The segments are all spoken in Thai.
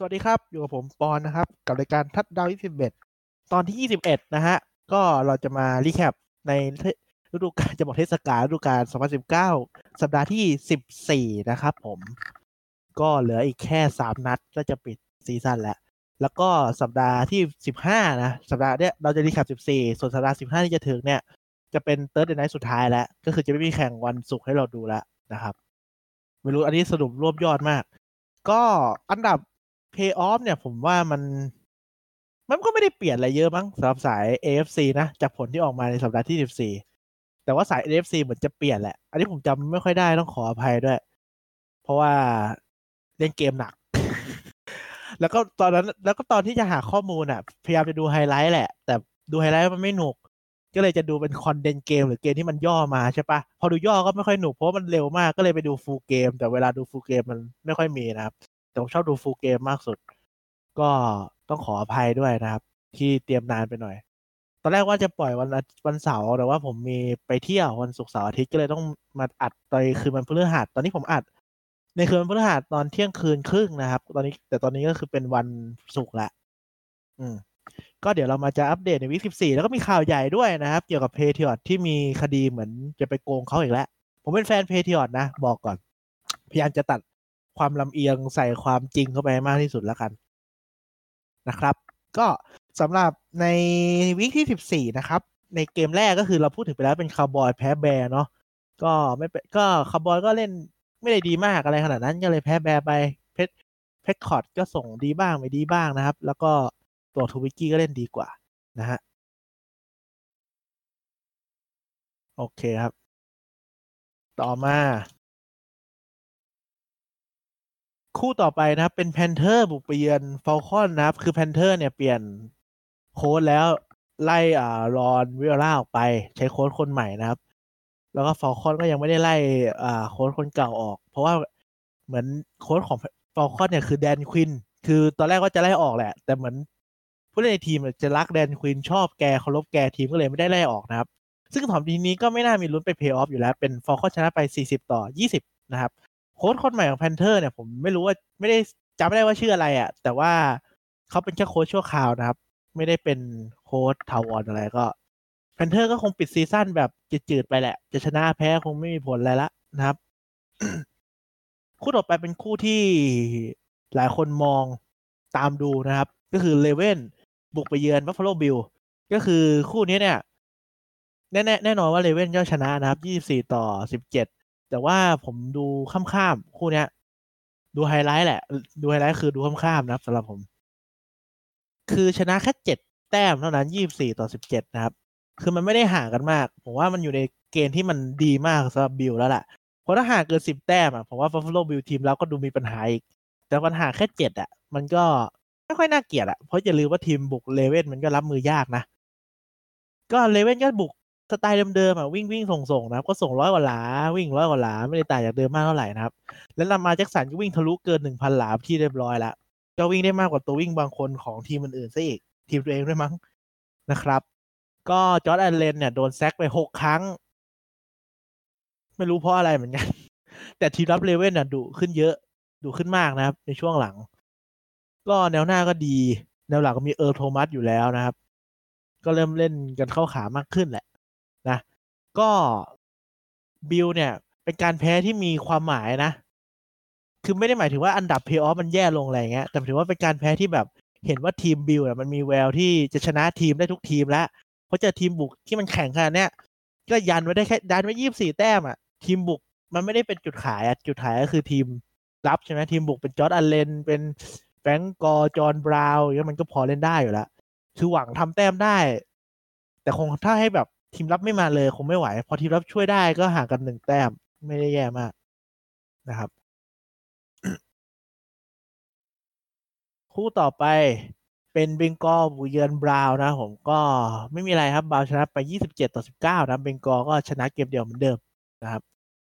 สวัสดีครับ อยู่กับผมปอนนะครับ กับรายการทัดดาว21ตอนที่21นะฮะ ก็เราจะมา recap ในฤดูกาลจะบอกเทศกาลฤดูกาล2019สัปดาห์ที่14นะครับผม ก็เหลืออีกแค่3นัดก็จะปิดซีซั่นแล้ว แล้วก็สัปดาห์ที่15นะ สัปดาห์เนี้ยเราจะ recap 14ส่วนสัปดาห์15ที่จะถึงเนี่ย จะเป็น Thursday Night สุดท้ายแล้ว ก็คือจะไม่มีแข่งวันศุกร์ให้เราดูแล้วนะครับ ไม่รู้อันนี้สรุปรวบยอดมาก ก็อันดับ Pay off เนี่ยผมว่ามันมันก็ไม่ได้เปลี่ยนอะไรเยอะมั้งสำหรับสาย AFC นะ จากผลที่ออกมาในสัปดาห์ที่ 14 แต่ว่าสาย AFC เหมือนจะเปลี่ยนแหละ อันนี้ผมจำไม่ค่อยได้ต้องขออภัยด้วย เพราะว่าเล่นเกมหนัก แล้วก็ตอนนั้น แล้วก็ตอนที่จะหาข้อมูลอะ พยายามจะดูไฮไลท์แหละ แต่ดูไฮไลท์มันไม่หนุก ก็เลยจะดูเป็นคอนเดนเกมหรือเกมที่มันย่อมาใช่ปะพอดูย่อก็ไม่ค่อยหนุกเพราะมันเร็วมากก็เลยไปดูฟูลเกม แต่เวลาดูฟูลเกมมันไม่ค่อยมีนะครับ แต่ผมชอบดูฟูลเกมมากสุด ก็ต้องขออภัยด้วยนะครับ ที่เตรียมนานไปหน่อย ตอนแรกว่าจะปล่อยวันวันเสาร์แต่ว่าผมมีไปเที่ยววันศุกร์เสาร์อาทิตย์ก็เลยต้องมาอัดตอนคืนวันพฤหัสตอนนี้ผมอัด ในคืนวันพฤหัสตอนเที่ยงคืนครึ่งนะครับ ตอนนี้แต่ตอนนี้ก็คือเป็นวันศุกร์ละอืมก็เดี๋ยวเรามาจะอัปเดตใน week 14แล้วก็มีข่าวใหญ่ด้วยนะครับ เกี่ยวกับ Patriots ที่มีคดีเหมือนจะไปโกงเขาอีกแล้ว ผมเป็นแฟน Patriots นะ บอกก่อน พยายามจะตัด ความลำเอียงใส่ความจริงเข้าไปมากที่สุดแล้วกันนะครับ ก็สำหรับใน week ที่ 14 นะครับ ในเกมแรกก็คือเราพูดถึงไปแล้วเป็นคาร์บอยแพ้ Bears เนาะก็ไม่เป็นก็คาร์บอยก็เล่นไม่ได้ดีมากอะไรขนาดนั้นก็เลยแพ้ Bears ไป Dak Prescott ก็ส่งดีบ้างไม่ดีบ้างนะครับ แล้วก็ตัว Trubisky ก็เล่นดีกว่านะฮะโอเคครับ ต่อมา คู่ต่อไปนะครับ เป็น Panthers บุกไปเยือน Falcons นะครับ คือ Panthers เนี่ยเปลี่ยนโค้ชแล้วไล่อ่า Ron Rivera ออกไป ใช้โค้ชคนใหม่นะครับ แล้วก็ Falcons ก็ยังไม่ได้ไล่อ่าโค้ชคนเก่าออก เพราะว่าเหมือนโค้ชของ Falcons เนี่ยคือ Dan Quinn คือตอนแรกว่าจะไล่ออกแหละ แต่เหมือนผู้เล่นในทีมจะรัก Dan Quinn ชอบแกเคารพแกทีมก็เลยไม่ได้ไล่ออกนะครับ ซึ่งสองทีมนี้ก็ไม่น่ามีลุ้นไปเพย์ออฟอยู่แล้ว เป็น Falcons ชนะไป 40 ต่อ 20 นะครับ โค้ชคนใหม่ของ Panthers เนี่ยผมไม่รู้ว่าไม่ได้จำไม่ได้ว่าชื่ออะไรอะ่ะ แต่ว่าเขาเป็นแค่โค้ชชั่วคราวนะครับ ไม่ได้เป็นโค้ชถาวรอะไรก็ Panthers ก็คงปิดซีซั่นแบบจืดๆไปแหละ จะชนะแพ้คงไม่มีผลอะไรละนะครับ คู่ต่อไปเป็นคู่ที่หลายคนมองตามดูนะครับ ก็คือ Ravens บุกไปเยือน Buffalo Bills ก็คือคู่นี้เนี่ย แน่แน่นอนว่า Ravens ก็ชนะนะครับ 24 ต่อ 17 แต่ว่าผมดูข้ามๆคู่เนี้ย ดูไฮไลท์แหละ ดูไฮไลท์คือดูข้ามๆนะครับสำหรับผม คือชนะแค่เจ็ดแต้มเท่านั้นยี่บสี่ต่อสิบเจ็ดนะครับ คือมันไม่ได้ห่างกันมาก ผมว่ามันอยู่ในเกณฑ์ที่มันดีมากสำหรับ Bills แล้วแหละเพราะถ้าห่างเกินสิบแต้มอะผมว่า Buffalo Bills ทีมแล้วก็ดูมีปัญหาอีก แต่ปัญหาแค่เจ็ดอะ มันก็ไม่ค่อยน่าเกลียดอะเพราะอย่าลืมว่าทีมบุก Ravens มันก็รับมือยากนะก็ Ravens ก็บุก สไตล์เดิมๆอะวิ่งวิ่งส่งส่งนะครับ ก็ส่งร้อยกว่าหลา วิ่งร้อยกว่าหลา ไม่ได้ต่างจากเดิมมากเท่าไหร่นะครับ แล้ว Lamar Jackson ก็วิ่งทะลุเกินหนึ่งพันหลาที่เรียบร้อยแล้วก็วิ่งได้มากกว่าตัววิ่งบางคนของทีมอื่นๆซะอีก ทีมตัวเองด้วยมั้งนะครับ ก็ Josh Allen เนี่ยโดน sack ไปหกครั้ง ไม่รู้เพราะอะไรเหมือนกัน แต่ทีมรับ Ravens อะดุขึ้นเยอะดุขึ้นมากนะครับ ในช่วงหลัง ก็แนวหน้าก็ดี แนวหลังก็มี Earl Thomas อยู่แล้วนะครับ ก็เริ่มเล่นกันเข้าขามากขึ้นแหละ นะก็ Bills เนี่ยเป็นการแพ้ที่มีความหมายนะ คือไม่ได้หมายถึงว่าอันดับเพย์ออฟมันแย่ลงอะไรเงี้ย แต่ถือว่าเป็นการแพ้ที่แบบเห็นว่าทีม Bills เนี่ยมันมีแววที่จะชนะทีมได้ทุกทีมแล้ว เพราะเจอทีมบุกที่มันแข่งขนาดเนี้ยก็ยันไว้ได้แค่ดันไว้ยี่สิบสี่แต้มอะทีมบุกมันไม่ได้เป็นจุดขายอะจุดขายก็คือทีมรับใช่ไหมทีมบุกเป็น Josh Allen เป็น Frank Gore John Brown อย่างมันก็พอเล่นได้อยู่แล้วคือหวังทำแต้มได้ แต่คงถ้าให้แบบ ทีมรับไม่มาเลยคงไม่ไหว พอทีมรับช่วยได้ก็ห่างกันหนึ่งแต้ม ไม่ได้แย่มากนะครับ คู่ต่อไปเป็น Bengals บุกเยือน Browns นะผมก็ไม่มีอะไรครับ Browns ชนะไป 27 ต่อ 19 นะ Bengals ก็ชนะเกมเดียวเหมือนเดิมนะครับ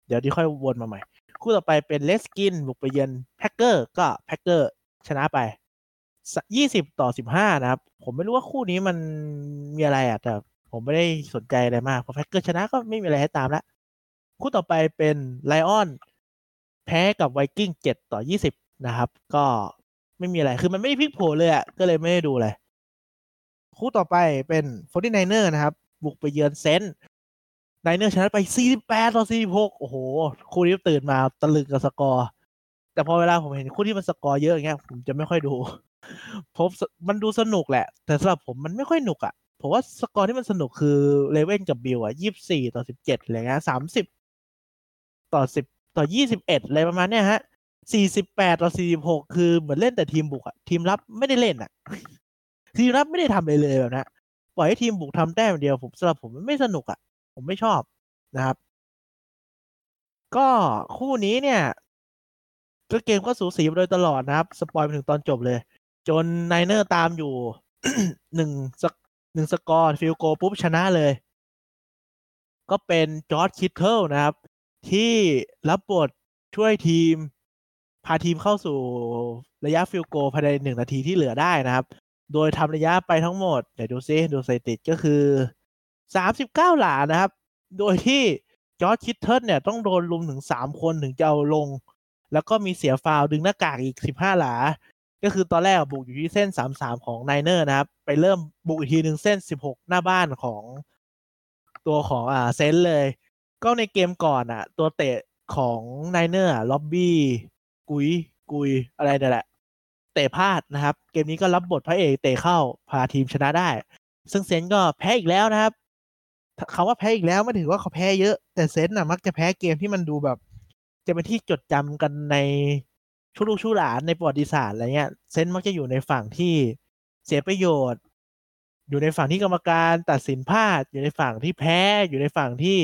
เดี๋ยวที่ค่อยวนมาใหม่ คู่ต่อไปเป็น Redskins บุกไปเยือน Packers ก็ Packersชนะไป 20 ต่อ 15 นะครับ ผมไม่รู้ว่าคู่นี้มันมีอะไรอะแต่ ผมไม่ได้สนใจอะไรมากเพราะ Packers ชนะก็ไม่มีอะไรให้ตามละคู่ต่อไปเป็น Lions แพ้กับ Vikings เจ็ดต่อยี่สิบนะครับ ก็ไม่มีอะไรคือมันไม่ได้พลิกโผเลยอะก็เลยไม่ได้ดูเลย คู่ต่อไปเป็น 49er นะครับ บุกไปเยือน Saints Niners ชนะไป 48 ต่อ 46 โอ้โห คู่นี้ตื่นมาตะลึงกับสกอร์ แต่พอเวลาผมเห็นคู่ที่มันสกอร์เยอะอย่างเงี้ย ผมจะไม่ค่อยดู แบบมันดูสนุกแหละ แต่สำหรับผมมันไม่ค่อยหนุกอะ ผมว่าสกอร์ที่มันสนุกคือ Ravens กับ Bills อะ24ต่อ17อะไรเงี้ย30ต่อ10ต่อ21อะไรประมาณเนี้ยฮะ48ต่อ46คือเหมือนเล่นแต่ทีมบุกอะทีมรับไม่ได้เล่นอะ ทีมรับไม่ได้ทำอะไรเลยแบบนั้นปล่อยให้ทีมบุกทำแต้มเดียวผมสำหรับผมมันไม่สนุกอะ ผมไม่ชอบนะครับ ก็คู่นี้เนี่ยก็เกมก็สูสีมาโดยตลอดนะครับ spoil ไปถึงตอนจบเลย จน Niners ตามอยู่หนึ่งสก หนึ่งสกอร์ field goal ปุ๊บชนะเลย ก็เป็น George Kittle นะครับ ที่รับบทช่วยทีม พาทีมเข้าสู่ระยะ field goal ภายในหนึ่งนาทีที่เหลือได้นะครับ โดยทำระยะไปทั้งหมด เดี๋ยวดูซิดูสถิติก็คือสามสิบเก้าหลานะครับ โดยที่ George Kittle เนี่ยต้องโดนรุมถึงสามคนถึงจะเอาลง แล้วก็มีเสียฟาวล์ดึงหน้ากากอีกสิบห้าหลา ก็คือตอนแรกบุกอยู่ที่เส้นสามสามของ Niners นะครับ ไปเริ่มบุกอีกทีหนึ่งเส้นสิบหกหน้าบ้านของตัวของอ่า Saints เลย ก็ในเกมก่อนอะ ตัวเตะของ Niners Robbie Gould Gould อะไรนี่แหละ เตะพลาดนะครับ เกมนี้ก็รับบทพระเอกเตะเข้าพาทีมชนะได้ ซึ่งเซนก็แพ้อีกแล้วนะครับเขาว่าแพ้อีกแล้วไม่ถือว่าเขาแพ้เยอะแต่เซนน่ะมักจะแพ้เกมที่มันดูแบบ จะเป็นที่จดจำกันใน ชุลูกชุหลานในประวัติศาสตร์อะไรเงี้ยเซนมักจะอยู่ในฝั่งที่เสียประโยชน์ อยู่ในฝั่งที่กรรมการตัดสินพลาด อยู่ในฝั่งที่แพ้อยู่ในฝั่งที่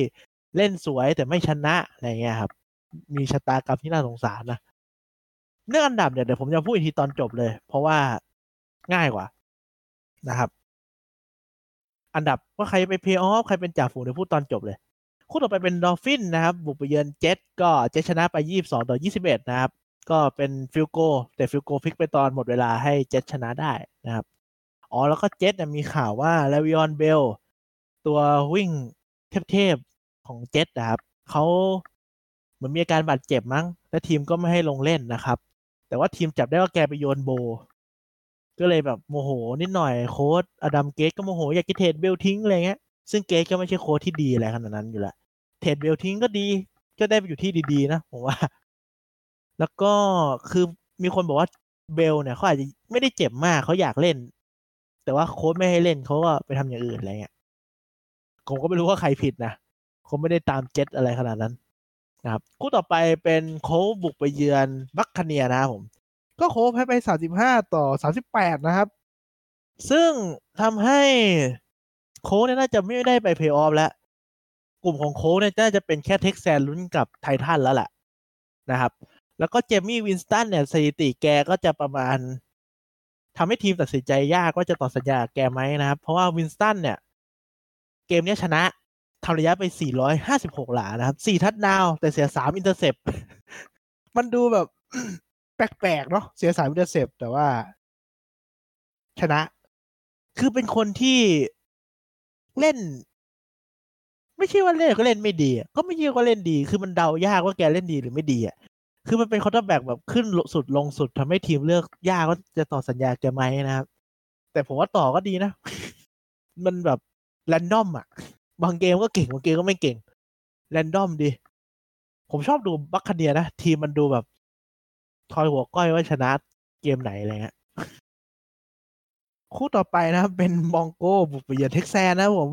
เล่นสวยแต่ไม่ชนะอะไรเงี้ยครับ มีชะตากรรมที่น่าสงสารนะเรื่องอันดับเนี่ยเดี๋ยวผมจะพูดอีกทีตอนจบเลย เพราะว่าง่ายกว่านะครับ อันดับว่าใครไปเพย์ออฟใครเป็นจ่าฝูงเดี๋ยวพูดตอนจบเลยคู่ต่อไปเป็น Dolphins นะครับ บุกไปเยือนเจ็ตก็เจ็ตชนะไป 22 ต่อ 21 นะครับ ก็เป็น field goal แต่ field goal พลิกไปตอนหมดเวลาให้เจ็ตชนะได้นะครับ อ๋อ แล้วก็เจ็ตมีข่าวว่า Le'Veon Bell ตัววิ่งเทพๆของเจ็ตนะครับเขาเหมือนมีอาการบาดเจ็บมั้ง และทีมก็ไม่ให้ลงเล่นนะครับ แต่ว่าทีมจับได้ว่าแกไปโยนโบว์ ก็เลยแบบโมโหนิดหน่อยโค้ช Adam Gase ก็โมโหอยากจะ trade Bell ทิ้งอะไรเงี้ยซึ่ง Gase ก็ไม่ใช่โค้ชที่ดีอะไรขนาดนั้นอยู่ละ trade Bell ทิ้งก็ดีก็ได้ไปอยู่ที่ดีๆนะผมว่า แล้วก็คือมีคนบอกว่า Bell เนี่ยเขาอาจจะไม่ได้เจ็บมากเขาอยากเล่น แต่ว่าโค้ชไม่ให้เล่นเขาก็ไปทำอย่างอื่นอะไรเงี้ยผมก็ไม่รู้ว่าใครผิดนะคงไม่ได้ตามเจ็ตอะไรขนาดนั้นนะครับคู่ต่อไปเป็น Colts บุกไปเยือน Buccaneers นะครับผม ก็โค้แพ้ไปสามสิบห้าต่อสามสิบแปดนะครับ ซึ่งทำให้โค้เนี่ยน่าจะไม่ได้ไปเพย์ออฟแล้ว กลุ่มของ Colts เนี่ยน่าจะเป็นแค่ Texans ลุ้นกับ Titans แล้วแหละนะครับ แล้วก็ Jameis Winston เนี่ยสถิติแกก็จะประมาณทำให้ทีมตัดสินใจยากว่าจะต่อสัญญาแกไหมนะครับ เพราะว่า Winston เนี่ย เกมนี้ชนะทำระยะไป 456 หลานะครับ4 touchdown แต่เสีย 3 intercept มันดูแบบแปลกๆเนาะเสีย 3 intercept แต่ว่า ชนะ คือเป็นคนที่เล่น ไม่ใช่ว่าเล่นก็เล่นไม่ดี ก็ไม่ใช่ว่าเล่นดี คือมันเดายากว่าแกเล่นดีหรือไม่ดีอะ คือมันเป็น quarterback แบบขึ้นสุดลงสุดทำให้ทีมเลือกยากว่าจะต่อสัญญาแกไหมนะครับ แต่ผมว่าต่อก็ดีนะ มันแบบ random อะ บางเกมก็เก่ง บางเกมก็ไม่เก่ง random ดี ผมชอบดู Buccaneers นะ ทีมมันดูแบบ ทอยหัวก้อยว่าชนะเกมไหนอะไรเงี้ยคู่ต่อไปนะครับ เป็น Broncos บุกไปเยือน Texans นะผม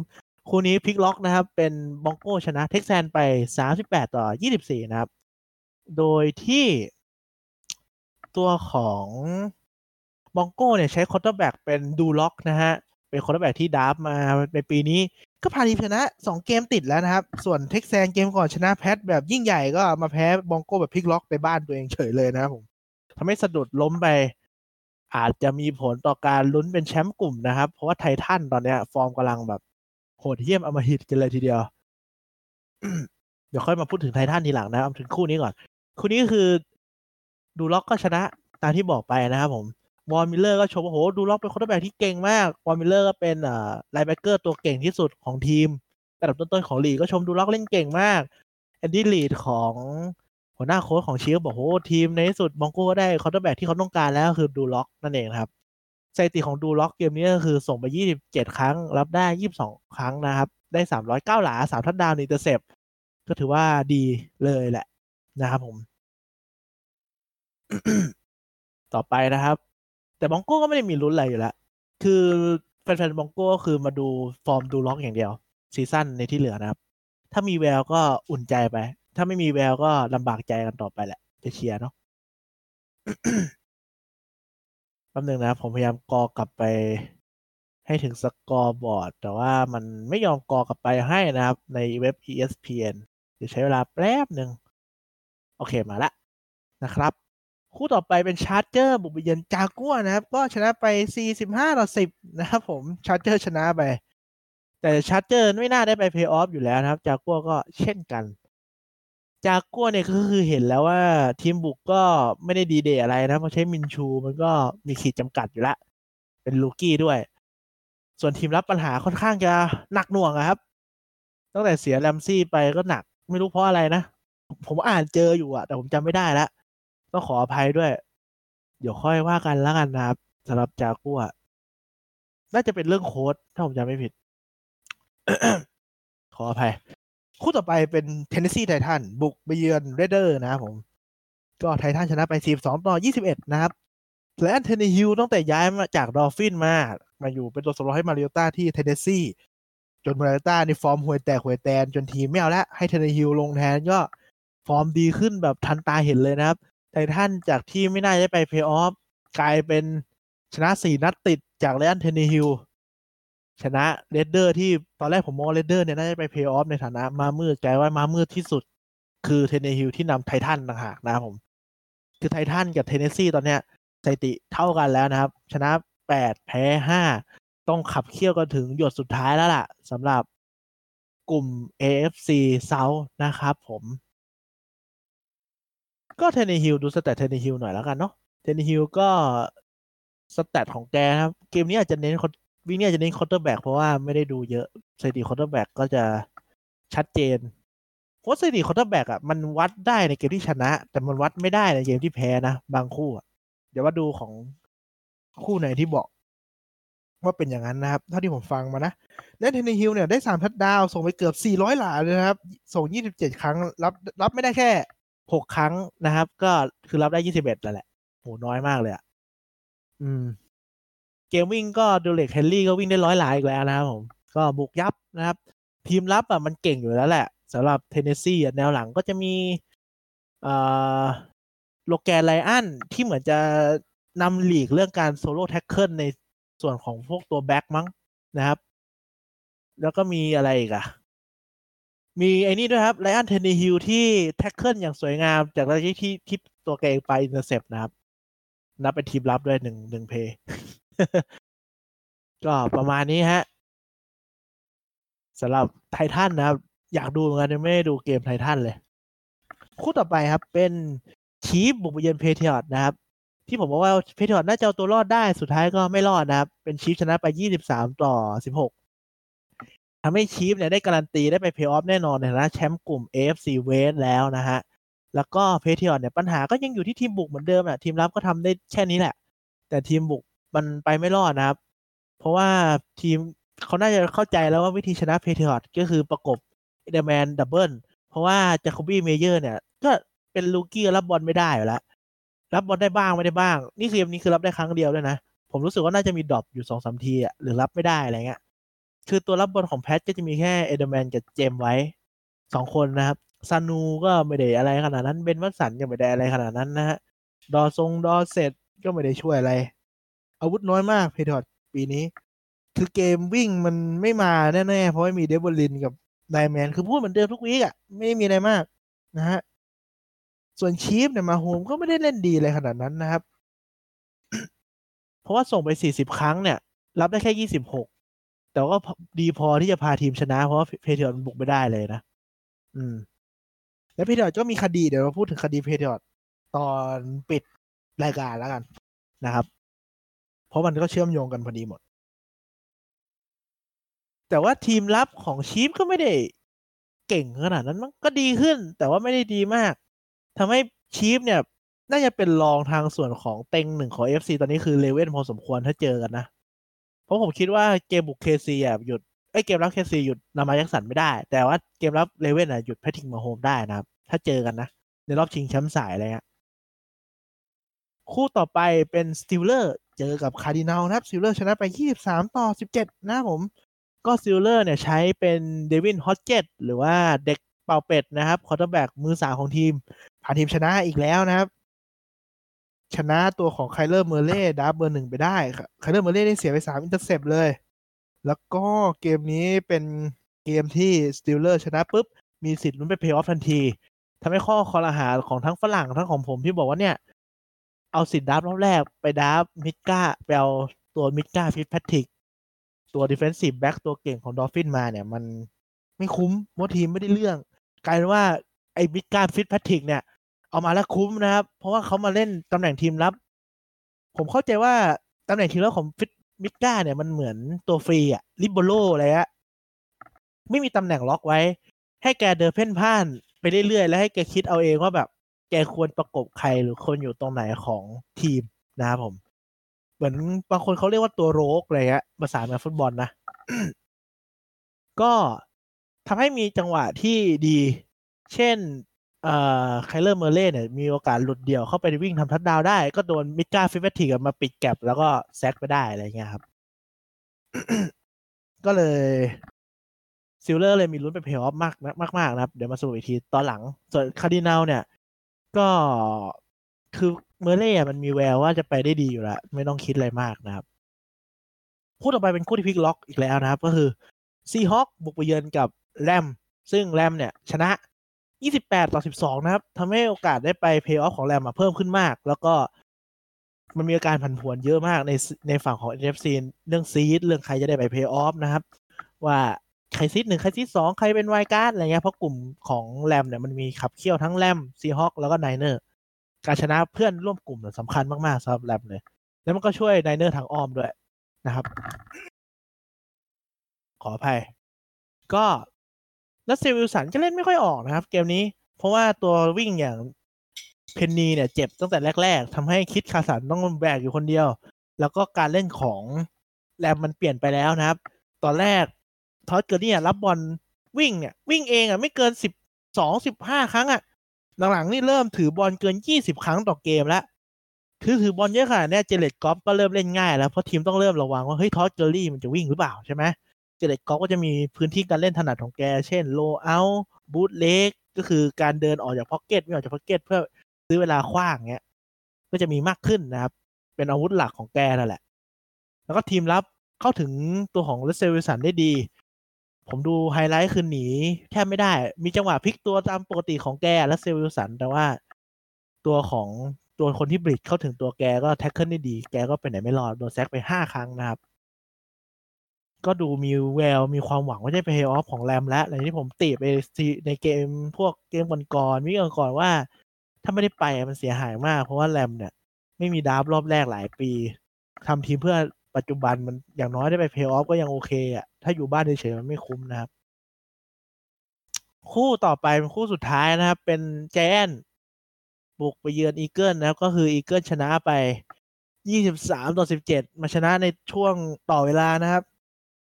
คู่นี้พลิกล็อกนะครับ เป็น Broncos ชนะ Texans ไปสามสิบแปดต่อยี่สิบสี่นะครับ โดยที่ตัวของ Broncos เนี่ยใช้ quarterback เป็น Drew Lock นะฮะ เป็น quarterback ที่ draft มาในปีนี้ ก็พาทีมชนะสองเกมติดแล้วนะครับ ส่วน Texans เกมก่อนชนะ Pats แบบยิ่งใหญ่ก็มาแพ้ Broncos แบบพลิกล็อกในบ้านตัวเองเฉยเลยนะครับผมทำให้สะดุดล้มไป อาจจะมีผลต่อการลุ้นเป็นแชมป์กลุ่มนะครับ เพราะว่า Titans ตอนเนี้ย ฟอร์มกำลังแบบโหดเหี้ยมอมหิตกันเลยทีเดียว เดี๋ยวค่อยมาพูดถึง Titans ทีหลังนะครับถึงคู่นี้ก่อน คู่นี้คือ Drew Lock ก็ชนะตามที่บอกไปนะครับผม Von Miller ก็ชมโอ้โห Drew Lock เป็น quarterback ที่เก่งมาก Von Miller ก็เป็นอ่า linebacker ตัวเก่งที่สุดของทีมระดับต้นๆของลีกก็ชม Drew Lock เล่นเก่งมาก Andy Reid ของหัวหน้าโค้ชของ Chiefs บอกโอ้ทีมในที่สุด Broncos ได้ quarterback ที่เขาต้องการแล้วคือ Drew Lock นั่นเองครับสถิติของ Drew Lock เกมนี้ก็คือส่งไป 27 ครั้ง รับได้ 22 ครั้งนะครับ ได้ 309 หลา 3 touchdown intercept ก็ถือว่าดีเลยแหละ นะครับผม ต่อไปนะครับ แต่ Broncos ก็ไม่ได้มีลุ้นอะไรอยู่แล้วคือแฟนๆ Broncos ก็คือมาดูฟอร์ม Drew Lock อย่างเดียว season ในที่เหลือนะครับ ถ้ามีแววก็อุ่นใจไป ถ้าไม่มีแววก็ลำบากใจกันต่อไปแหละจะเชียร์เนาะแป๊บนึงนะ ผมพยายามกรอกลับไปให้ถึง scoreboard แต่ว่ามันไม่ยอมกรอกลับไปให้นะครับ ในเว็บ ESPN เดี๋ยวใช้เวลาแป๊บหนึ่ง โอเคมาละนะครับ คู่ต่อไปเป็น Charger บุกไปเยือนจากัวนะครับ ก็ชนะไป 45ต่อ10 นะครับผม Charger ชนะไป แต่ Charger ไม่น่าได้ไปเพย์ออฟอยู่แล้วนะครับ จากัวก็เช่นกัน จากกัวเนี่ยก็คือเห็นแล้วว่าทีมบุกก็ไม่ได้ดีเดย์อะไรนะเพราะใช้มินชูมันก็มีขีดจำกัดอยู่แล้วเป็นลูกี้ด้วย ส่วนทีมรับปัญหาค่อนข้างจะหนักหน่วงอะครับตั้งแต่เสียแรมซี่ไปก็หนักไม่รู้เพราะอะไรนะ ผมอ่านเจออยู่อะแต่ผมจำไม่ได้แล้วต้องขออภัยด้วย เดี๋ยวค่อยว่ากันแล้วกันนะครับสำหรับจากัวน่าจะเป็นเรื่องโค้ดถ้าผมจำไม่ผิด ขออภัย คู่ต่อไปเป็น Tennessee Titan บุกไปเยือน Raider นะครับผม ก็ไททันชนะไป 42 ต่อ 21 นะครับและ Ryan Tannehill ตั้งแต่ย้ายมาจาก Dolphin มา มาอยู่เป็นตัวสำรองให้ Mariota ที่ Tennessee จน Mariota นี่ฟอร์มห่วยแตกห่วยแตนจนทีมไม่เอาแล้วให้ Tannehill ลงแทนก็ ฟอร์มดีขึ้นแบบทันตาเห็นเลยนะครับ ไททันจากที่ไม่น่าจะไปเพย์ออฟกลายเป็นชนะ4นัดติดจาก Ryan Tannehillชนะ Raider ที่ตอนแรกผมมอง Raider เนี่ยน่าจะไปเพย์ออฟในฐานะม้ามืดกลายว่าม้ามืดที่สุด คือ Tannehill ที่นำไททันต่างหากนะครับผม คือไททันกับ Tennessee ตอนเนี้ยสถิติเท่ากันแล้วนะครับ ชนะ8แพ้5ต้องขับเคี่ยวกันถึงหยดสุดท้ายแล้วล่ะสำหรับกลุ่ม AFC South นะครับผม ก็ Tannehill ดู stat Tannehill หน่อยแล้วกันเนาะ Tannehill ก็stat ของแกครับ เกมนี้อาจจะเน้นวิ่งนี้อาจจะเน้น quarterback เพราะว่าไม่ได้ดูเยอะสถิติ quarterback ก็จะชัดเจนเพราะสถิติ quarterback อะมันวัดได้ในเกมที่ชนะ แต่มันวัดไม่ได้ในเกมที่แพ้นะ บางคู่เดี๋ยวว่าดูของคู่ไหนที่บอกว่าเป็นอย่างนั้นนะครับ เท่าที่ผมฟังมานะและ Tannehill เนี่ยได้สาม touchdown ส่งไปเกือบสี่ร้อยหลาเลยนะครับ ส่งยี่สิบเจ็ดครั้ง รับรับไม่ได้แค่ หกครั้งนะครับ ก็คือรับได้ยี่สิบเอ็ดแล้วแหละโหน้อยมากเลยอะอืม เกมวิ่งก็ Derrick Henry ก็วิ่งได้ร้อยหลาอีกแล้วนะครับผม ก็บุกยับนะครับ ทีมรับอะมันเก่งอยู่แล้วแหละสำหรับ Tennessee แนวหลังก็จะมี Logan Ryan ที่เหมือนจะนำลีกเรื่องการ solo tackle ในส่วนของพวกตัว back มั้งนะครับ แล้วก็มีอะไรอีกอะ มีไอ้นี่ด้วยครับ Ryan Tannehill ที่ tackle อย่างสวยงาม จากระยะที่ที่ตัวแกเองไป intercept นะครับ นับเป็นทีมรับด้วยหนึ่งหนึ่ง play ก็ประมาณนี้ฮะสำหรับไททันนะครับ อยากดูเหมือนกันไม่ได้ดูเกมไททันเลย คู่ต่อไปครับเป็น Chief บุกเยือน Patriot นะครับ ที่ผมบอกว่า Patriot น่าจะเอาตัวรอดได้สุดท้ายก็ไม่รอดนะครับ เป็น Chief ชนะไป23ต่อ16 ทำให้ Chief เนี่ยได้การันตีได้ไปเพย์ออฟแน่นอนในฐานะแชมป์กลุ่ม AFC West แล้วนะฮะ แล้วก็ Patriot เนี่ยปัญหาก็ยังอยู่ที่ทีมบุกเหมือนเดิมอะทีมรับก็ทำได้แค่นี้แหละ แต่ทีมบุกมันไปไม่รอดนะครับ เพราะว่าทีมเขาน่าจะเข้าใจแล้วว่าวิธีชนะ Patriot ก็คือประกบ Edelman double เพราะว่า Jakobi Meyers เนี่ย ก็เป็น rookie รับบอลไม่ได้อยู่แล้วรับบอลได้บ้างไม่ได้บ้าง นี่คือนี้คือรับได้ครั้งเดียวด้วยนะ ผมรู้สึกว่าน่าจะมีดรอปอยู่สองสามทีอะหรือรับไม่ได้อะไรเงี้ย คือตัวรับบอลของแพทก็จะมีแค่เอเดอร์แมนกับเจมไว้สองคนนะครับซานูก็ไม่ได้อะไรขนาดนั้นเบนวัตสันก็ไม่ได้อะไรขนาดนั้นนะฮะดอทรงดอเสร็จก็ไม่ได้ช่วยอะไร อาวุธน้อยมากเพทอดปีนี้ คือเกมวิ่งมันไม่มาแน่ๆ เพราะไม่มีเดบลินกับไดแมน คือพูดเหมือนเดิมทุกวีกอะ ไม่มีอะไรมากนะฮะส่วน Chief เนี่ย Mahomes ก็ไม่ได้เล่นดีเลยขนาดนั้นนะครับ เพราะว่าส่งไปสี่สิบครั้งเนี่ย รับได้แค่ยี่สิบหก แต่ก็ดีพอที่จะพาทีมชนะ เพราะว่า Patriot บุกไม่ได้เลยนะ อืม แล้ว Patriot ก็มีคดีเดี๋ยวเราพูดถึงคดี Patriot ตอนปิดรายการแล้วกันนะครับ เพราะมันก็เชื่อมโยงกันพอดีหมด แต่ว่าทีมรับของ Chief ก็ไม่ได้เก่งขนาดนั้นมันก็ดีขึ้น แต่ว่าไม่ได้ดีมากทำให้ Chief เนี่ย น่าจะเป็นรองทางส่วนของเต็งหนึ่งของ FC ตอนนี้คือเลเว่นพอสมควรถ้าเจอกันนะ เพราะผมคิดว่าเกมบุก KC อะหยุดไอ้เกมรับ KC หยุด Lamar Jackson ไม่ได้ แต่ว่าเกมรับ Raven อะหยุด Patrick Mahomes ได้นะครับ ถ้าเจอกันนะ ในรอบชิงแชมป์สายอะไรเงี้ยคู่ต่อไปเป็น Steeler เจอกับคาร์ดินัลนะครับ Steeler ชนะไป 23 ต่อ 17 นะผมก็ Steeler เนี่ยใช้เป็น Devlin Hodges หรือว่าเด็กเป่าเป็ดนะครับ quarterback มือสามของทีมพาทีมชนะอีกแล้วนะครับ ชนะตัวของ Kyler Murray draft เบอร์หนึ่งไปได้ครับ Kyler Murray ได้เสียไปสาม intercept เลย แล้วก็เกมนี้เป็นเกมที่ Steeler ชนะปุ๊บ มีสิทธิ์ลุ้นไปเพย์ออฟทันทีทำให้ข้อครหาของทั้งฝรั่งทั้งของผมที่บอกว่าเนี่ย เอาสิทธิ์ draft รอบแรกไป draft Minkah ไปเอาตัว Minkah Fitzpatrick ตัว defensive back ตัวเก่งของ Dolphin มาเนี่ย มันไม่คุ้มหมดทีมไม่ได้เรื่อง กลายเป็นว่าไอ้ Minkah Fitzpatrick เนี่ย เอามาแล้วคุ้มนะครับ เพราะว่าเขามาเล่นตำแหน่งทีมรับ ผมเข้าใจว่าตำแหน่งทีมรับของ Fitz Minkah เนี่ยมันเหมือนตัวฟรีอะ libero อะไรอะไม่มีตำแหน่งล็อกไว้ ให้แกเดินเพ่นพ่านไปเรื่อยๆ แล้วให้แกคิดเอาเองว่าแบบ แกควรประกบใครหรือคนอยู่ตรงไหนของทีมนะครับผม เหมือนบางคนเขาเรียกว่าตัว rogue อะไรเงี้ยภาษาในฟุตบอลนะ ก็ทำให้มีจังหวะที่ดี เช่น เอ่อ Kyler Murray เนี่ยมีโอกาสหลุดเดี่ยวเข้าไปวิ่งทำ touchdown ได้ ก็โดน Minkah Fitzpatrick มาปิด gap แล้วก็ sack ไปได้อะไรเงี้ยครับ ก็เลย Steeler เลยมีลุ้นไปเพลย์ออฟมากมากมากนะครับ เดี๋ยวมาสรุปอีกทีตอนหลัง ส่วนคาร์ดินาลเนี่ย ก็คือ Murray มันมีแววว่าจะไปได้ดีอยู่แล้ว ไม่ต้องคิดอะไรมากนะครับ คู่ต่อไปเป็นคู่ที่พลิกล็อกอีกแล้วนะครับ ก็คือ Seahawk บุกไปเยือนกับแรม ซึ่งแรมเนี่ย ชนะ 28 ต่อ 12 นะครับทำให้โอกาสได้ไปเพลย์ออฟของแรมมาเพิ่มขึ้นมาก แล้วก็มันมีอาการผันผวนเยอะมากในในฝั่งของ NFC เรื่อง seed เรื่องใครจะได้ไปเพลย์ออฟนะครับ ว่าใคร seed หนึ่งใคร seed สองใครเป็น wild card อะไรเงี้ยเพราะกลุ่มของแรมเนี่ยมันมีขับเคี่ยวทั้ง Ram Seahawk แล้วก็ Niner การชนะเพื่อนร่วมกลุ่มสำคัญมากๆสำหรับแรมเลย แล้วมันก็ช่วย Niner ทางอ้อมด้วยนะครับ ขออภัย ก็ Russell Wilson ก็เล่นไม่ค่อยออกนะครับ เกมนี้ เพราะว่าตัววิ่งอย่าง Penny เนี่ยเจ็บตั้งแต่แรก ๆทำให้ Chris Carson ต้องแบกอยู่คนเดียว แล้วก็การเล่นของแรมมันเปลี่ยนไปแล้วนะครับ ตอนแรก Todd Gurley รับบอลวิ่งเนี่ยวิ่งเองอะไม่เกินสิบสองสิบห้าครั้งอะหลังๆนี่เริ่มถือบอลเกินยี่สิบครั้งต่อเกมแล้วคือถือบอลเยอะขนาดนี้ Jared Goff ก็เริ่มเล่นง่ายแล้วเพราะทีมต้องเริ่มระวังว่าเฮ้ย Todd Gurley มันจะวิ่งหรือเปล่าใช่ไหม Jared Goff ก็จะมีพื้นที่การเล่นถนัดของแก เช่น rollout bootleg ก็คือการเดินออกจาก pocket ไม่ออกจาก pocket เพื่อซื้อเวลาขว้างเงี้ย ก็จะมีมากขึ้นนะครับ เป็นอาวุธหลักของแกนั่นแหละ แล้วก็ทีมรับเข้าถึงตัวของ Russell Wilson ได้ดี ผมดูไฮไลท์คือหนีแทบไม่ได้ มีจังหวะพลิกตัวตามปกติของแก Russell Wilson แต่ว่าตัวของตัวคนที่ blitz เข้าถึงตัวแกก็ tackle ได้ดี แกก็ไปไหนไม่รอดโดน sack ไปห้าครั้งนะครับ ก็ดูมีแววมีความหวังว่าจะไปเพลย์ออฟของแรมแล้วอะไรที่ผมติไปในเกมพวกเกมก่อนๆ week่อนว่า ถ้าไม่ได้ไปมันเสียหายมาก เพราะว่าแรมเนี่ย ไม่มี draft รอบแรกหลายปีทำทีมเพื่อปัจจุบันมันอย่างน้อยได้ไปเพลย์ออฟก็ยังโอเคอะถ้าอยู่บ้านเฉยๆมันไม่คุ้มนะครับ คู่ต่อไปเป็นคู่สุดท้ายนะครับ เป็นแจนบุกไปเยือน Eagle นะครับ ก็คือ Eagle ชนะไป23ต่อ17มาชนะในช่วงต่อเวลานะครับ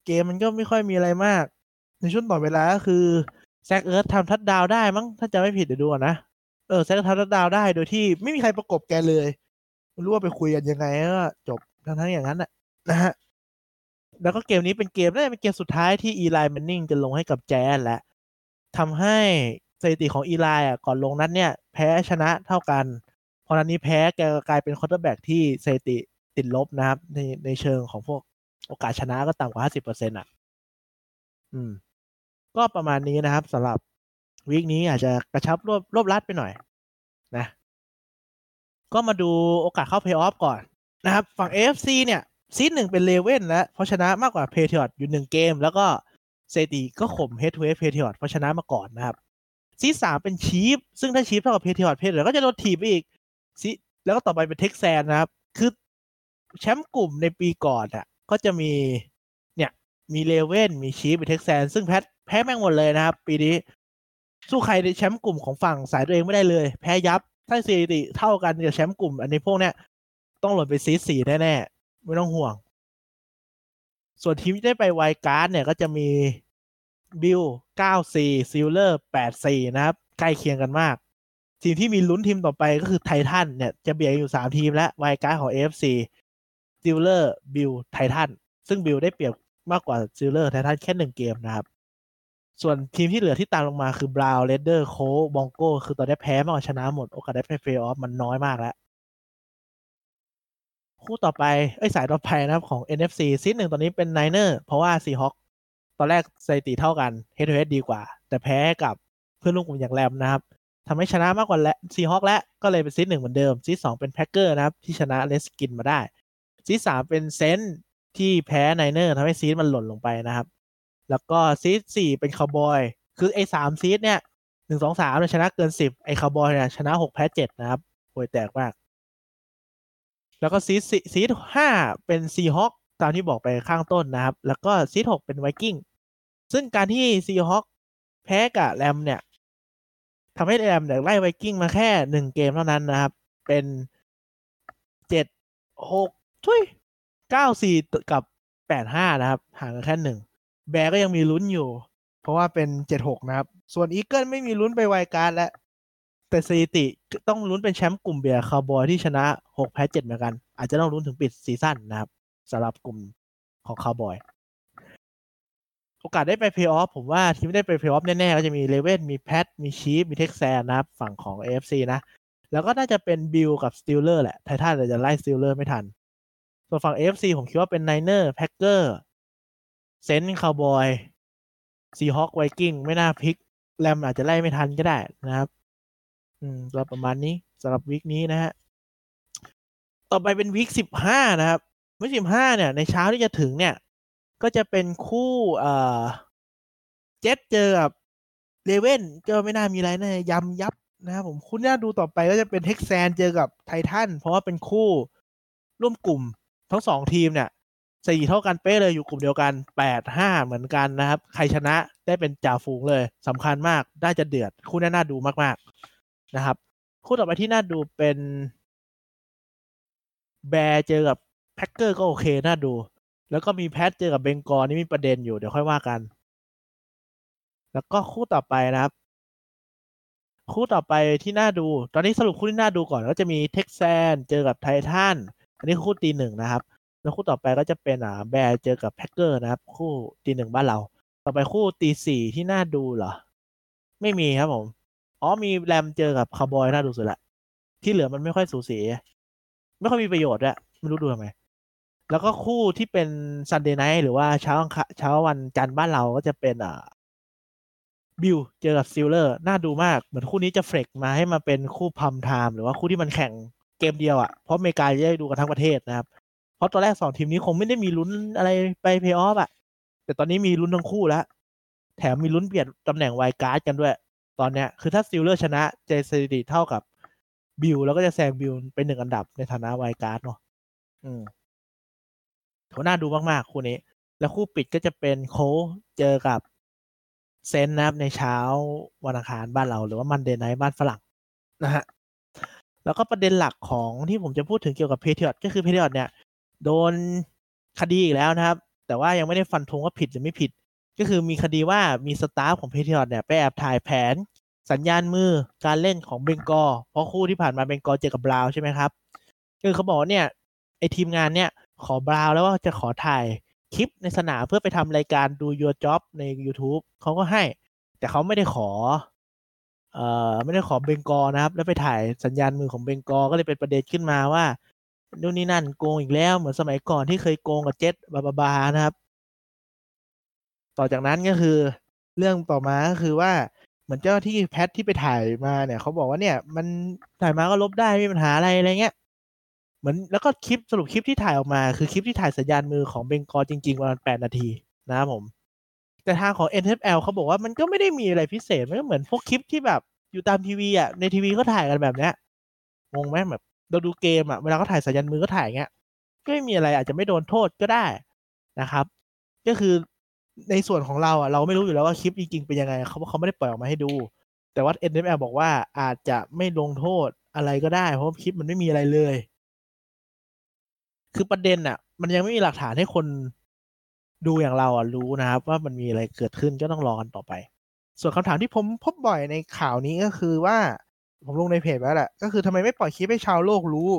เกมมันก็ไม่ค่อยมีอะไรมาก ในช่วงต่อเวลาก็คือแซกเอิร์ธทำทัดดาวได้มั้งถ้าจะไม่ผิดเดี๋ยวดูนะเออแซกทำทัดดาวได้โดยที่ไม่มีใครประกบแกเลยไม่รู้ว่าไปคุยกันยังไงก็จบทั้งๆอย่างนั้นแหละนะฮะแล้วก็เกมนี้เป็นเกมน่าจะเป็นเกมสุดท้ายที่อีไลแมนนิ่งจะลงให้กับแจนและทำให้สถิติของอีไลอะก่อนลงนัดเนี่ย แพ้ชนะเท่ากันพอนัดนี้แพ้แกกลายเป็น quarterback ที่สถิติติดลบนะครับในในเชิงของพวก โอกาสชนะก็ต่ำกว่าห้าสิบเปอร์เซ็นต์อะ อืม ก็ประมาณนี้นะครับสำหรับ week นี้อาจจะกระชับรวบรวบรัดไปหน่อย นะ ก็มาดูโอกาสเข้าเพลย์ออฟก่อนนะครับ ฝั่ง AFC เนี่ย seed หนึ่งเป็น Raven แล้วเพราะชนะมากกว่า Patriot อยู่หนึ่งเกม แล้วก็สถิติก็ข่ม head to head Patriot เพราะชนะมาก่อนนะครับseed สามเป็น Chief ซึ่งถ้า Chief เท่ากับ Patriot Patriot ก็จะโดนถีบอีก seed แล้วก็ต่อไปเป็น Texans นะครับ คือแชมป์กลุ่มในปีก่อนอะ ก็จะมีเนี่ยมี Raven มี Chief มี Texans ซึ่งแพ้แพ้แม่งหมดเลยนะครับ ปีนี้สู้ใครในแชมป์กลุ่มของฝั่งสายตัวเองไม่ได้เลย แพ้ยับถ้าสถิติเท่ากันกับแชมป์กลุ่ม อันนี้พวกเนี้ยต้องหล่นไป seed สี่แน่ๆ ไม่ต้องห่วง ส่วนทีมที่ได้ไป wild card เนี่ยก็จะมีบิล94 Steeler 84นะครับ ใกล้เคียงกันมาก ทีมที่มีลุ้นทีมต่อไปก็คือไททันเนี่ย จะเบียดอยู่3ทีมและไวการ์ดของ AFC ซิ Steeler Bill Titan ซึ่งบิลได้เปรียบมากกว่า Steeler Titan แค่หนึ่งเกมนะครับ ส่วนทีมที่เหลือที่ตามลงมาคือ Brown Raider Colt Bronco คือตอนนี้แพ้มากกว่าชนะหมด โอกาสได้ไปเพลย์ออฟมันน้อยมากแล้ว คู่ต่อไปไอ้สายต่อไปนะครับของ NFC seed หนึ่งตอนนี้เป็น Niner เพราะว่า Seahawkตอนแรกสถิติเท่ากันเฮด o ูเฮดดีกว่า แต่แพ้กับเพื่อนร่วมกลุ่มอย่างแรมนะครับทำให้ชนะมากกว่าและ Seahawk และก็เลยเป็น seed หนึ่งเหมือนเดิม seed สองเป็น Packer นะครับ ที่ชนะ Redskin มาได้ seed สามเป็น Saint ที่แพ้ Niner ทำให้ seed มันหล่นลงไปนะครับ แล้วก็ seed สี่เป็นคาวบอย คือไอ้สาม seed เนี่ยหนึ่งสองสามชนะเกินสิบไอ้คาวบอยเนี่ยชนะหกแพ้เจ็ดนะครับห่วยแตกมาก แล้วก็ seed seed ห้าเป็น Seahawk ตามที่บอกไปข้างต้นนะครับ แล้วก็ seed หกเป็นไวกิ้งซึ่งการที่ Seahawk แพ้กับแรมเนี่ยทำให้แรมเนี่ยไล่ไวกิ้งมาแค่หนึ่งเกมเท่านั้นนะครับ เป็นเจ็ดหก เอ้ยเก้าสี่กับแปดห้านะครับ ห่างกันแค่หนึ่ง Bear ก็ยังมีลุ้นอยู่ เพราะว่าเป็นเจ็ดหกนะครับ ส่วน Eagle ไม่มีลุ้นไป wild card แล้วแต่สถิติต้องลุ้นเป็นแชมป์กลุ่มเบียร์คาวบอยที่ชนะหกแพ้เจ็ดเหมือนกัน อาจจะต้องลุ้นถึงปิด season นะครับสำหรับกลุ่มของคาวบอย โอกาสได้ไปเพลย์ออฟผมว่าทีมที่ได้ไปเพลย์ออฟแน่ๆ ก็จะมี Raven มี Pat มี Chief มี Texans นะครับ ฝั่งของ AFC นะ แล้วก็น่าจะเป็นบิลกับ Steeler แหละไททันจะไล่ Steeler ไม่ทัน ส่วนฝั่ง NFC ผมคิดว่าเป็น Niner Packer Saint Cowboy Seahawk Viking ไม่น่าพลิก แรมอาจจะไล่ไม่ทันก็ได้นะครับ อืมก็ประมาณนี้สำหรับ week นี้นะฮะ ต่อไปเป็น week สิบห้านะครับ week สิบห้าเนี่ย ในเช้าที่จะถึงเนี่ย ก็จะเป็นคู่เอ่อเจ็ตเจอกับ Raven ก็ไม่น่ามีอะไรนะยำยับนะครับผมคู่น่าดูต่อไปก็จะเป็น Texans เจอกับไททันเพราะว่าเป็นคู่ร่วมกลุ่ม ทั้งสองทีมเนี่ยสี่เท่ากันเป๊ะเลยอยู่กลุ่มเดียวกันแปดห้าเหมือนกันนะครับ ใครชนะได้เป็นจ่าฝูงเลยสำคัญมากได้จะเดือด คู่น่าดูมากๆนะครับ คู่ต่อไปที่น่าดูเป็น Bear เจอกับ Packer ก็โอเคน่าดู แล้วก็มี Pat เจอกับ Bengal นี่มีประเด็นอยู่เดี๋ยวค่อยว่ากัน แล้วก็คู่ต่อไปนะครับ คู่ต่อไปที่น่าดู ตอนนี้สรุปคู่ที่น่าดูก่อนก็จะมี Texan เจอกับไททัน อันนี้คู่ตีหนึ่งนะครับ แล้วคู่ต่อไปก็จะเป็นอ่า Bear เจอกับ Packer นะครับ คู่ตีหนึ่งบ้านเรา ต่อไปคู่ตีสี่ที่น่าดูเหรอ ไม่มีครับผม อ๋อมีแรมเจอกับคาร์บอยน่าดูสุดละ ที่เหลือมันไม่ค่อยสูสี ไม่ค่อยมีประโยชน์ด้วยไม่รู้ดูทำไมแล้วก็คู่ที่เป็น Sunday Night หรือว่าเช้าเช้าวันจันทร์บ้านเราก็จะเป็นอ่าบิลเจอกับ Steeler น่าดูมาก เหมือนคู่นี้จะ flex มาให้มาเป็นคู่ primetime หรือว่าคู่ที่มันแข่ง เกมเดียวอะ่ะเพราะอเมริกาจะได้ดูกันทั้งประเทศนะครับ เพราะตอนแรกสองทีมนี้คงไม่ได้มีลุ้นอะไรไปเพย์ออฟอะ แต่ตอนนี้มีลุ้นทั้งคู่แล้ว แถมมีลุ้นเปลี่ยนตำแหน่ง wild card กันด้วย ตอนเนี้ยคือถ้า Steeler ชนะจะสถิติเท่ากับบิลแล้วก็จะแซงบิลเป็นหนึ่งอันดับในฐานะ wild card เนาะอืมเขาน่าดูมากๆคู่นี้ แล้วคู่ปิดก็จะเป็น Colt เจอกับ Saint นะครับในเช้าวันอังคารบ้านเรา หรือว่า Monday Night บ้านฝรั่งนะฮะ แล้วก็ประเด็นหลักของที่ผมจะพูดถึงเกี่ยวกับ Patriot ก็คือ Patriot เนี่ย โดนคดีอีกแล้วนะครับ แต่ว่ายังไม่ได้ฟันธงว่าผิดหรือไม่ผิด ก็คือมีคดีว่ามี staff ของ Patriot เนี่ยไปแอบถ่ายแผน สัญญาณมือการเล่นของ Bengal เพราะคู่ที่ผ่านมา Bengal เจอกับ Brown ใช่ไหมครับคือเขาบอกเนี่ยไอทีมงานเนี่ยขอ Brown แล้วว่าจะขอถ่ายคลิปในสนามเพื่อไปทำรายการดู Your Job ใน YouTube เขาก็ให้ แต่เขาไม่ได้ขอ เอ่อไม่ได้ขอเบงกอนะครับ แล้วไปถ่ายสัญญาณมือของเบงกอก็เลยเป็นประเด็นขึ้นมาว่านู่นนี่นั่นโกงอีกแล้วเหมือนสมัยก่อนที่เคยโกงกับเจ็ตบาบาบานะครับ ต่อจากนั้นก็คือ เรื่องต่อมาก็คือว่าเหมือนเจ้าที่แพทที่ไปถ่ายมาเนี่ยเขาบอกว่าเนี่ย มันถ่ายมาก็ลบได้ไม่มีปัญหาอะไรอะไรเงี้ยเหมือนแล้วก็คลิปสรุปคลิปที่ถ่ายออกมา คือคลิปที่ถ่ายสัญญาณมือของเบงกอจริงๆประมาณแปดนาทีนะครับผม แต่ทางของ NFL เขาบอกว่ามันก็ไม่ได้มีอะไรพิเศษ มันก็เหมือนพวกคลิปที่แบบอยู่ตามทีวีอะ ในทีวีก็ถ่ายกันแบบเนี้ย งงไหมแบบ เราดูเกมอะ เวลาเขาถ่ายสัญญาณมือก็ถ่ายเงี้ย ก็ไม่มีอะไรอาจจะไม่โดนโทษก็ได้นะครับ ก็คือในส่วนของเราอะ เราไม่รู้อยู่แล้วว่าคลิปจริงๆเป็นยังไงเขาเขาไม่ได้ปล่อยออกมาให้ดู แต่ว่า NFL บอกว่าอาจจะไม่ลงโทษอะไรก็ได้ เพราะคลิปมันไม่มีอะไรเลย คือประเด็นอะ มันยังไม่มีหลักฐานให้คน ดูอย่างเราอะรู้นะครับ ว่ามันมีอะไรเกิดขึ้นก็ต้องรอกันต่อไป ส่วนคำถามที่ผมพบบ่อยในข่าวนี้ก็คือว่าผมลงในเพจไว้แหละก็คือทำไมไม่ปล่อยคลิปให้ชาวโลกรู้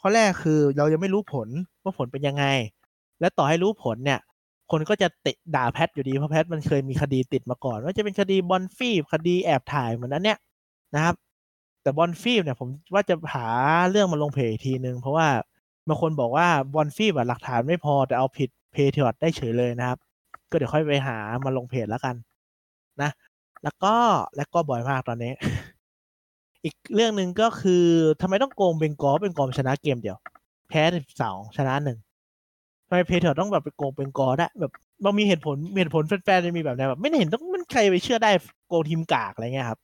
ข้อแรกคือเรายังไม่รู้ผลว่าผลเป็นยังไง และต่อให้รู้ผลเนี่ย คนก็จะเตะด่าแพทอยู่ดีเพราะแพทมันเคยมีคดีติดมาก่อน ว่าจะเป็นคดีบอลฟีบคดีแอบถ่ายเหมือนนั้นเนี่ยนะครับ แต่บอลฟีบเนี่ยผมว่าจะหาเรื่องมาลงเพจทีนึงเพราะว่าบางคนบอกว่าบอลฟีบหลักฐานไม่พอแต่เอาผิด เพเทียร์ได้เฉยเลยนะครับ ก็เดี๋ยวค่อยไปหามาลงเพจแล้วกันนะ แล้วก็แล้วก็บ่อยมากตอนนี้ อีกเรื่องหนึ่งก็คือทำไมต้องโกงเบงกอลเป็นกอมชนะเกมเดียว แพ้สิบสองชนะหนึ่งทำไมเพเทอร์ต้องแบบไปโกงเป็นกอได้แบบมันมีเหตุผลเหตุผลแฟนๆจะมีแบบไหนแบบ ไม่เห็นต้องมันใครไปเชื่อได้โกงทีมกากอะไรเงี้ยครับ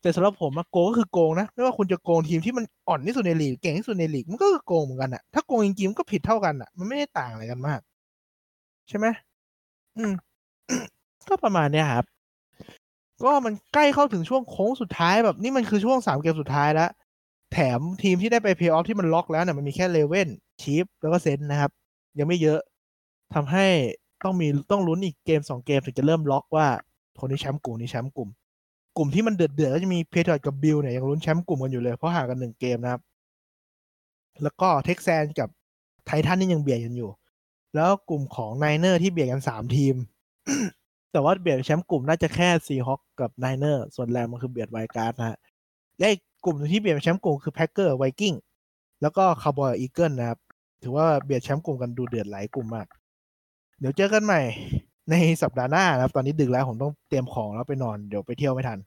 แต่สำหรับผมอะโกงก็คือโกงนะไม่ว่าคุณจะโกงทีมที่มันอ่อนที่สุดในลีกเก่งที่สุดในลีกมันก็คือโกงเหมือนกันอะถ้าโกงจริงๆมันก็ผิดเท่ากันอะมันไม่ได้ต่างอะไรกันมาก ใช่ไหมอืม ก็ประมาณเนี้ยครับ ก็มันใกล้เข้าถึงช่วงโค้งสุดท้ายแบบนี่มันคือช่วงสามเกมสุดท้ายแล้ว แถมทีมที่ได้ไปเพย์ออฟที่มันล็อกแล้วเนี่ยมันมีแค่ Raven Chief แล้วก็ Saint นะครับ ยังไม่เยอะทำให้ต้องมีต้องลุ้นอีกเกมสองเกมถึงจะเริ่มล็อกว่าคนนี้แชมป์กลุ่มนี้แชมป์กลุ่ม กลุ่มที่มันเดือดเดือดก็จะมี Patriot กับบิลเนี่ยยังลุ้นแชมป์กลุ่มกันอยู่เลยเพราะห่างกันหนึ่งเกมนะครับ แล้วก็ Texan กับไททันนี่ยังเบียดกันอยู่ แล้วกลุ่มของ Niner ที่เบียดกันสามทีม แต่ว่าเบียดแชมป์กลุ่มน่าจะแค่ Seahawk กับ Niner ส่วนแรมมันคือเบียด wild card นะฮะและกลุ่มที่เบียดแชมป์กลุ่มคือ Packer Vikingแล้วก็ Cowboy Eagle นะครับ ถือว่าเบียดแชมป์กลุ่มกันดูเดือดหลายกลุ่มมาก เดี๋ยวเจอกันใหม่ในสัปดาห์หน้านะครับ ตอนนี้ดึกแล้วผมต้องเตรียมของแล้วไปนอนเดี๋ยวไปเที่ยวไม่ทัน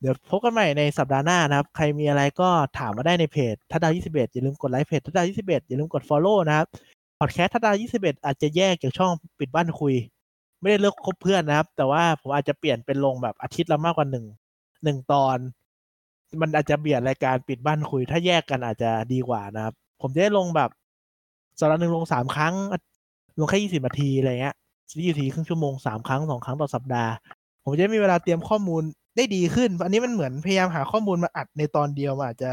เดี๋ยวพบกันใหม่ในสัปดาห์หน้านะครับ ใครมีอะไรก็ถามมาได้ในเพจทัดดาว 21 อย่าลืมกดไลค์เพจทัดดาว 21 อย่าลืมกด Follow นะครับ พอดแคสต์ทัดดาว21อาจจะแยกจากช่องปิดบ้านคุย ไม่ได้เลิกคบเพื่อนนะครับ แต่ว่าผมอาจจะเปลี่ยนเป็นลงแบบอาทิตย์ละมากกว่าหนึ่งหนึ่งตอน มันอาจจะเบียดรายการปิดบ้านคุย ถ้าแยกกันอาจจะดีกว่านะครับ ผมจะได้ลงแบบสัปดาห์หนึ่งลงสามครั้ง ลงแค่ยี่สิบนาทีอะไรเงี้ยยี่สิบนาทีครึ่งชั่วโมงสามครั้งสองครั้งต่อสัปดาห์ ผมจะมีเวลาเตรียมข้อมูลได้ดีขึ้น อันนี้มันเหมือนพยายามหาข้อมูลมาอัดในตอนเดียวอาจจะ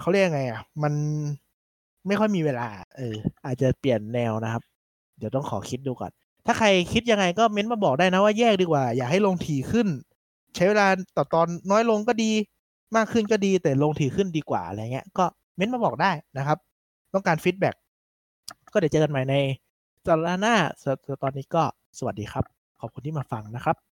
เขาเรียกไงอะ มัน ไม่ค่อยมีเวลา เออ อาจจะเปลี่ยนแนวนะครับ เดี๋ยวต้องขอคิดดูก่อน ถ้าใครคิดยังไงก็เม้นต์มาบอกได้นะว่าแยกดีกว่า อย่าให้ลงถี่ขึ้น ใช้เวลาต่อตอนน้อยลงก็ดี มากขึ้นก็ดี แต่ลงถี่ขึ้นดีกว่าอะไรเงี้ย ก็เม้นต์มาบอกได้นะครับ ต้องการฟีดแบ็กก็เดี๋ยวเจอกันใหม่ในสัปดาห์หน้าตอนนี้ก็สวัสดีครับ ขอบคุณที่มาฟังนะครับ